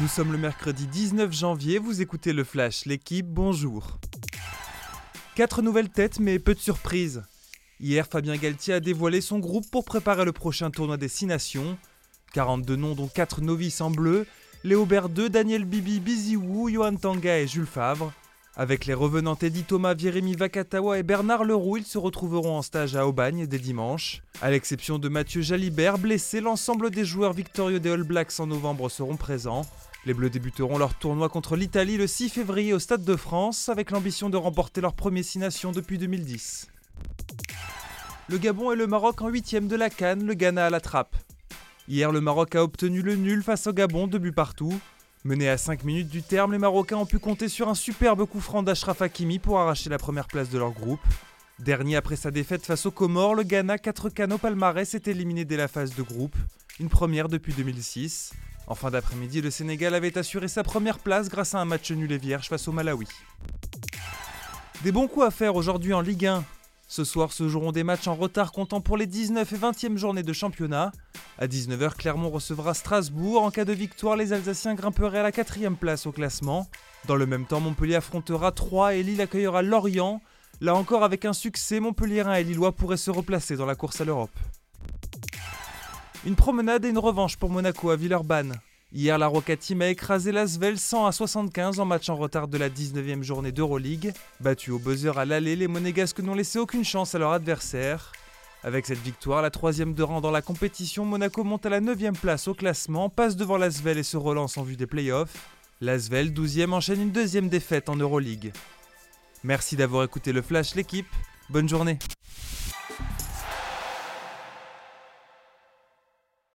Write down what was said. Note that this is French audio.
Nous sommes le mercredi 19 janvier, vous écoutez le Flash, l'équipe, bonjour. Quatre nouvelles têtes mais peu de surprises. Hier, Fabien Galtier a dévoilé son groupe pour préparer le prochain tournoi des 6 nations. 42 noms dont 4 novices en bleu, Léo Berdeux, Daniel Bibi, Bizi Wu, Johan Tanga et Jules Favre. Avec les revenants Teddy Thomas, Jérémy Vakatawa et Bernard Leroux, ils se retrouveront en stage à Aubagne dès dimanche. À l'exception de Mathieu Jalibert, blessé, l'ensemble des joueurs victorieux des All Blacks en novembre seront présents. Les Bleus débuteront leur tournoi contre l'Italie le 6 février au Stade de France avec l'ambition de remporter leur premier 6 nations depuis 2010. Le Gabon et le Maroc en huitième de la Cannes, le Ghana à la trappe. Hier, le Maroc a obtenu le nul face au Gabon, deux buts partout. Menés à 5 minutes du terme, les Marocains ont pu compter sur un superbe coup franc d'Ashraf Hakimi pour arracher la première place de leur groupe. Dernier après sa défaite face aux Comores, le Ghana, 4 canaux palmarès, s'est éliminé dès la phase de groupe, une première depuis 2006. En fin d'après-midi, le Sénégal avait assuré sa première place grâce à un match nul et vierge face au Malawi. Des bons coups à faire aujourd'hui en Ligue 1. Ce soir se joueront des matchs en retard comptant pour les 19 et 20e journées de championnat. À 19h, Clermont recevra Strasbourg. En cas de victoire, les Alsaciens grimperaient à la quatrième place au classement. Dans le même temps, Montpellier affrontera 3 et Lille accueillera Lorient. Là encore, avec un succès, Montpellierin et Lillois pourraient se replacer dans la course à l'Europe. Une promenade et une revanche pour Monaco à Villeurbanne. Hier, la Roca Team a écrasé l'Asvel 100 à 75 en match en retard de la 19e journée d'Euroleague. Battus au buzzer à l'aller, les Monégasques n'ont laissé aucune chance à leur adversaire. Avec cette victoire, la troisième de rang dans la compétition, Monaco monte à la 9e place au classement, passe devant l'Asvel et se relance en vue des playoffs. L'Asvel, 12e, enchaîne une deuxième défaite en Euroleague. Merci d'avoir écouté le Flash l'équipe, bonne journée